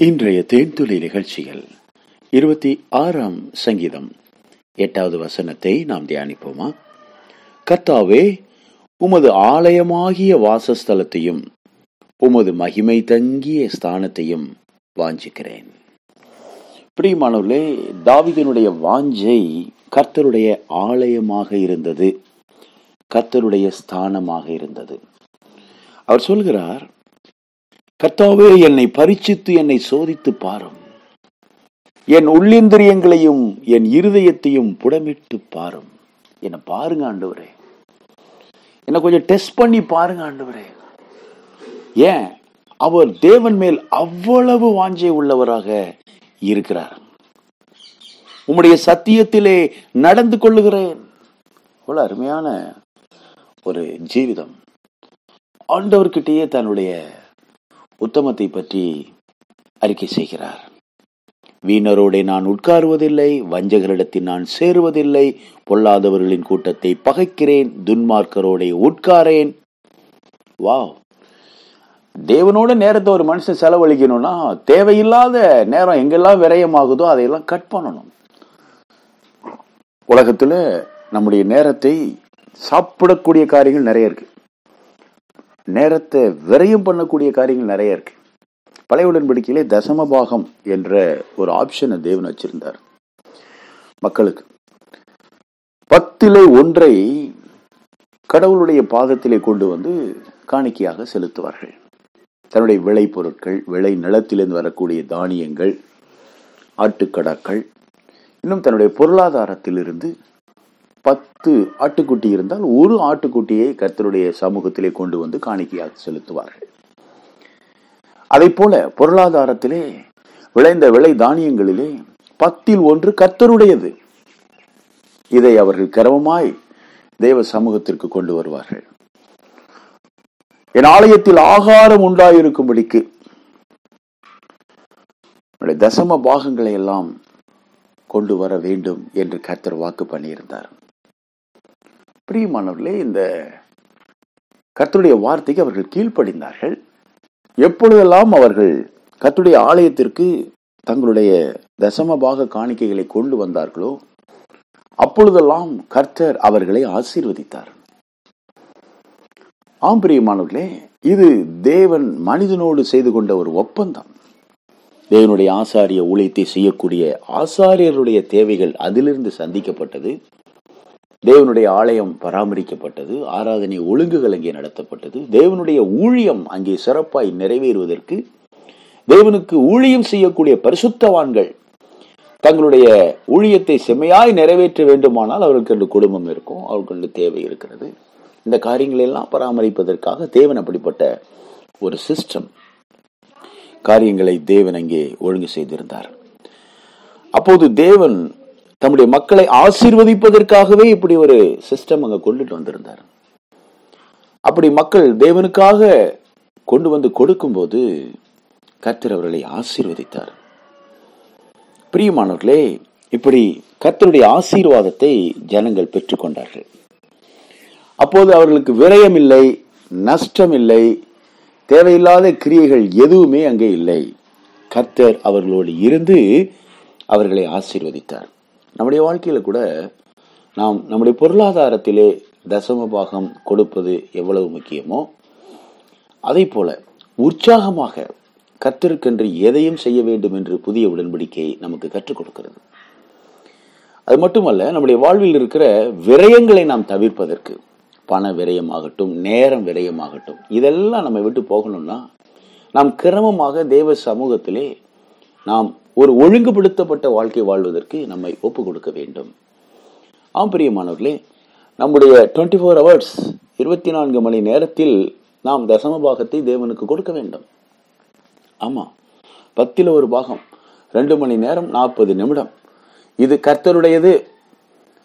இன்றைய தேன்துளி நிகழ்ச்சியில் இருபத்தி ஆறாம் சங்கீதம். எட்டாவது வசனத்தை நாம் தியானிப்போமா? கர்த்தாவே உமது ஆலயமாகிய வாசஸ்தலத்தையும் உமது மகிமை தங்கிய ஸ்தானத்தையும் வாஞ்சிக்கிறேன். பிரியமானவர்களே தாவிதனுடைய வாஞ்சை கர்த்தருடைய ஆலயமாக இருந்தது கர்த்தருடைய ஸ்தானமாக இருந்தது. அவர் சொல்கிறார் கர்த்தாவே என்னை பரிச்சித்து என்னை சோதித்து பாரும். என் உள்ளிந்திரியங்களையும் என் இருதயத்தையும் புடமிட்டு பாரும். என்ன பாருங்க ஆண்டவரே. என்ன கொஞ்சம் டெஸ்ட் பண்ணி பாருங்க ஆண்டவரே. ஏன்? அவர் தேவன் மேல் அவ்வளவு வாஞ்சை உள்ளவராக இருக்கிறார். உம்முடைய சத்தியத்திலே நடந்து கொள்ளுகிறேன். அவ்வளவு அருமையான ஒரு ஜீவிதம். ஆண்டவர்கிட்டயே தன்னுடைய உத்தமத்தை பற்றி அறிக்கை செய்கிறார். வீணரோடே நான் உட்காருவதில்லை வஞ்சகரிடத்தில் நான் சேருவதில்லை பொல்லாதவர்களின் கூட்டத்தை பகைக்கிறேன் துன்மார்க்கரோடே உட்காரேன். வாவ்! தேவனோட நேரத்தை ஒரு மனுஷன் செலவழிக்கணும்னா தேவையில்லாத நேரம் எங்கெல்லாம் விரயமாகுதோ அதையெல்லாம் கட் பண்ணணும். உலகத்துல நம்முடைய நேரத்தை சாப்பிடக்கூடிய காரியங்கள் நிறைய இருக்கு. நேரத்தை விரயம் பண்ணக்கூடிய காரியங்கள் நிறைய இருக்கு. பழைய உடன்படிக்கையிலே தசம பாகம் என்ற ஒரு ஆப்ஷனை தேவன் வச்சிருந்தார். மக்களுக்கு. பத்திலே ஒன்றை கடவுளுடைய பாதத்திலே கொண்டு வந்து காணிக்கையாக செலுத்துவார்கள். தன்னுடைய விளை பொருட்கள் விளை நிலத்திலிருந்து வரக்கூடிய தானியங்கள் ஆட்டுக்கடாக்கள் இன்னும் தன்னுடைய பொருளாதாரத்திலிருந்து பத்து ஆட்டுக்குட்டி இருந்தால் ஒரு ஆட்டுக்குட்டியை கர்த்தருடைய சமூகத்திலே கொண்டு வந்து காணிக்கையாக செலுத்துவார்கள். அதை போல பொருளாதாரத்திலே விளைந்த விளை தானியங்களிலே பத்தில் ஒன்று கர்த்தருடையது. இதை அவர்கள் கிரமமாய் தேவ சமூகத்திற்கு கொண்டு வருவார்கள். என் ஆலயத்தில் ஆகாரம் உண்டாயிருக்கும்படிக்கு தசம பாகங்களை எல்லாம் கொண்டு வர வேண்டும் என்று கர்த்தர் வாக்கு பண்ணியிருந்தார். பிரியமானவர்களே இந்த கர்த்தருடைய வார்த்தைக்கு அவர்கள் கீழ்ப்படிந்தார்கள். எப்பொழுதெல்லாம் அவர்கள் கர்த்தருடைய ஆலயத்திற்கு தங்களுடைய தசமபாக காணிக்கைகளை கொண்டு வந்தார்களோ அப்பொழுதெல்லாம் கர்த்தர் அவர்களை ஆசீர்வதித்தார். ஆம் பிரியமானவர்களே இது தேவன் மனிதனோடு செய்து கொண்ட ஒரு ஒப்பந்தம். தேவனுடைய ஆசாரிய ஊழியத்தை செய்யக்கூடிய ஆசாரியருடைய தேவைகள் அதிலிருந்து சந்திக்கப்பட்டது. தேவனுடைய ஆலயம் பராமரிக்கப்பட்டது ஆராதனை ஒழுங்குகள் அங்கே நடத்தப்பட்டது தேவனுடைய ஊழியம் அங்கே சிறப்பாய் நிறைவேறுவதற்கு தேவனுக்கு ஊழியம் செய்யக்கூடிய பரிசுத்தவான்கள் தங்களுடைய ஊழியத்தை செம்மையாய் நிறைவேற்ற வேண்டுமானால் அவருக்கு ரெண்டு குடும்பம் இருக்கும் அவருக்கு ரெண்டு தேவை இருக்கிறது. இந்த காரியங்களை எல்லாம் பராமரிப்பதற்காக தேவன் அப்படிப்பட்ட ஒரு சிஸ்டம் காரியங்களை தேவன் அங்கே ஒழுங்கு செய்திருந்தார். அப்போது தேவன் தம்முடைய மக்களை ஆசீர்வதிப்பதற்காகவே இப்படி ஒரு சிஸ்டம் அங்க கொண்டுட்டு வந்திருந்தார். அப்படி மக்கள் தேவனுக்காக கொண்டு வந்து கொடுக்கும்போது கர்த்தர் அவர்களை ஆசீர்வதித்தார். பிரியமானவர்களே இப்படி கர்த்தருடைய ஆசீர்வாதத்தை ஜனங்கள் பெற்றுக்கொண்டார்கள் அப்போது அவர்களுக்கு விரயம் இல்லை நஷ்டம் இல்லை தேவையில்லாத கிரியைகள் எதுவுமே அங்கே இல்லை. கர்த்தர் அவர்களோடு இருந்து அவர்களை ஆசீர்வதித்தார். நம்முடைய வாழ்க்கையில கூட நாம் நம்முடைய பொருளாதாரத்திலே தசம பாகம் கொடுப்பது எவ்வளவு முக்கியமோ அதே போல உற்சாகமாக கர்த்தருக்கென்று எதையும் செய்ய வேண்டும் என்று புதிய உடன்படிக்கை நமக்கு கற்றுக் கொடுக்கிறது. அது மட்டுமல்ல நம்முடைய வாழ்வில் இருக்கிற விரயங்களை நாம் தவிர்ப்பதற்கு பண விரயமாகட்டும் நேரம் விரயமாகட்டும் இதெல்லாம் நம்ம விட்டு போகணும்னா நாம் கிரமமாக தேவ சமூகத்திலே நாம் ஒரு ஒழுங்குபடுத்தப்பட்ட வாழ்க்கை வாழ்வதற்கு நம்மை ஒப்பு கொடுக்க வேண்டும். ஆம் பிரியமானவர்களே நம்முடைய டுவெண்ட்டி ஃபோர் ஹவர்ஸ் இருபத்தி நான்கு மணி நேரத்தில் நாம் தசம பாகத்தை தேவனுக்கு கொடுக்க வேண்டும். ஆமா பத்தில் ஒரு பாகம் ரெண்டு மணி நேரம் நாற்பது நிமிடம். இது கர்த்தருடையது.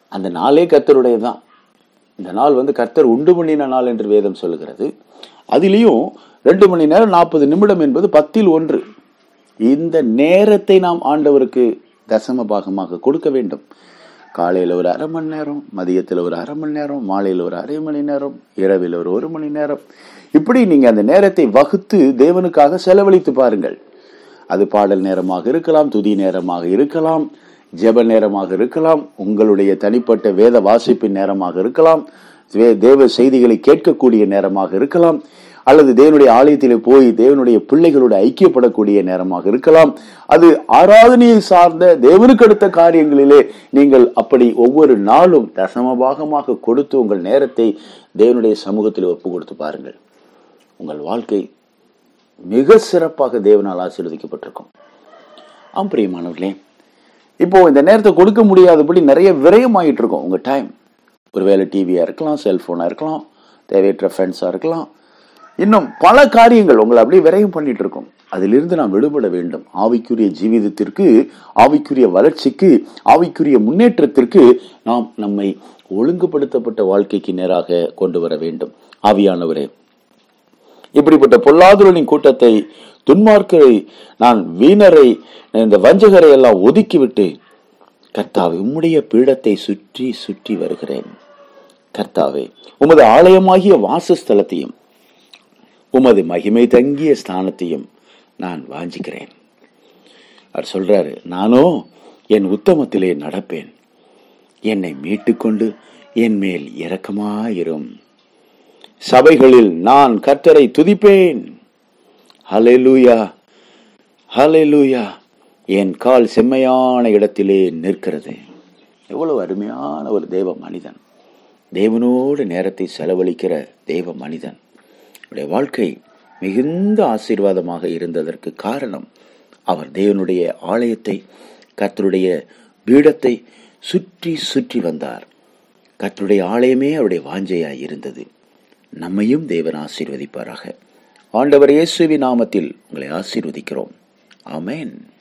அந்த நாளே கர்த்தருடையதுதான். இந்த நாள் வந்து கர்த்தர் உண்டு பண்ணின நாள் என்று வேதம் சொல்லுகிறது. அதிலையும் ரெண்டு மணி நேரம் நாற்பது நிமிடம் என்பது பத்தில் ஒன்று. இந்த நேரத்தை நாம் ஆண்டவருக்கு தசம பாகமாக கொடுக்க வேண்டும். காலையில் ஒரு அரை மணி நேரம் மதியத்தில் ஒரு அரை மணி நேரம் மாலையில் ஒரு அரை மணி நேரம் இரவில் ஒரு ஒரு மணி நேரம். இப்படி நீங்க அந்த நேரத்தை வகுத்து தேவனுக்காக செலவழித்து பாருங்கள். அது பாடல் நேரமாக இருக்கலாம் துதி நேரமாக இருக்கலாம் ஜெப நேரமாக இருக்கலாம் உங்களுடைய தனிப்பட்ட வேத வாசிப்பின் நேரமாக இருக்கலாம் வே- தேவ செய்திகளை கேட்கக்கூடிய நேரமாக இருக்கலாம். அல்லது தேவனுடைய ஆலயத்திலே போய் தேவனுடைய பிள்ளைகளோடு ஐக்கியப்படக்கூடிய நேரமாக இருக்கலாம். அது ஆராதனையை சார்ந்த தேவனுக்கு அடுத்த காரியங்களிலே நீங்கள் அப்படி ஒவ்வொரு நாளும் தசமபாகமாக கொடுத்து உங்கள் நேரத்தை தேவனுடைய சமூகத்தில் ஒப்பு கொடுத்து பாருங்கள். உங்கள் வாழ்க்கை மிக சிறப்பாக தேவனால் ஆசீர்வதிக்கப்பட்டிருக்கும். ஆம் பிரியமானவர்களே இப்போ இந்த நேரத்தை கொடுக்க முடியாதபடி நிறைய விரயமாயிட்டு இருக்கும் உங்கள் டைம் ஒருவேளை டிவியாக இருக்கலாம் செல்ஃபோனாக இருக்கலாம் தேவையற்ற ஃப்ரெண்ட்ஸாக இருக்கலாம் இன்னும் பல காரியங்கள் உங்களை அப்படியே விரையும் பண்ணிட்டு இருக்கும் அதிலிருந்து நாம் விடுபட வேண்டும். ஆவிக்குரிய ஜீவிதத்திற்கு ஆவிக்குரிய வளர்ச்சிக்கு ஆவிக்குரிய முன்னேற்றத்திற்கு நாம் நம்மை ஒழுங்குபடுத்தப்பட்ட வாழ்க்கைக்கு நேராக கொண்டு வர வேண்டும். ஆவியானவரே இப்படிப்பட்ட பொல்லாதுரனின் கூட்டத்தை துன்மார்க்கரை நான் வீணரை இந்த வஞ்சகரை எல்லாம் ஒதுக்கிவிட்டு கர்த்தாவே உம்முடைய பீடத்தை சுற்றி சுற்றி வருகிறேன். கர்த்தாவே உமது ஆலயமாகிய வாசஸ்தலத்தையும் உமது மகிமை தங்கிய ஸ்தானத்தையும் நான் வாஞ்சிக்கிறேன். அவர் சொல்றாரு நானோ என் உத்தமத்திலே நடப்பேன். என்னை மீட்டுக்கொண்டு என் மேல் இரக்கமாயிரும். சபைகளில் நான் கர்த்தரை துதிப்பேன். ஹalleluya ஹalleluya. என் கால் செம்மையான இடத்திலே நிற்கிறது. எவ்வளவு அருமையான ஒரு தேவ மனிதன். தேவனோடு நேரத்தை செலவழிக்கிற தேவ மனிதன். அவருடைய வாழ்க்கை மிகுந்த ஆசீர்வாதமாக இருந்ததற்கு காரணம் அவர் தேவனுடைய ஆலயத்தை கத்தருடைய பீடத்தை சுற்றி சுற்றி வந்தார். கத்தருடைய ஆலயமே அவருடைய வாஞ்சையாய் இருந்தது. நம்மையும் தேவன் ஆசீர்வதிப்பாராக. ஆண்டவர் இயேசுவின் நாமத்தில் உங்களை ஆசீர்வதிக்கிறோம். ஆமென்.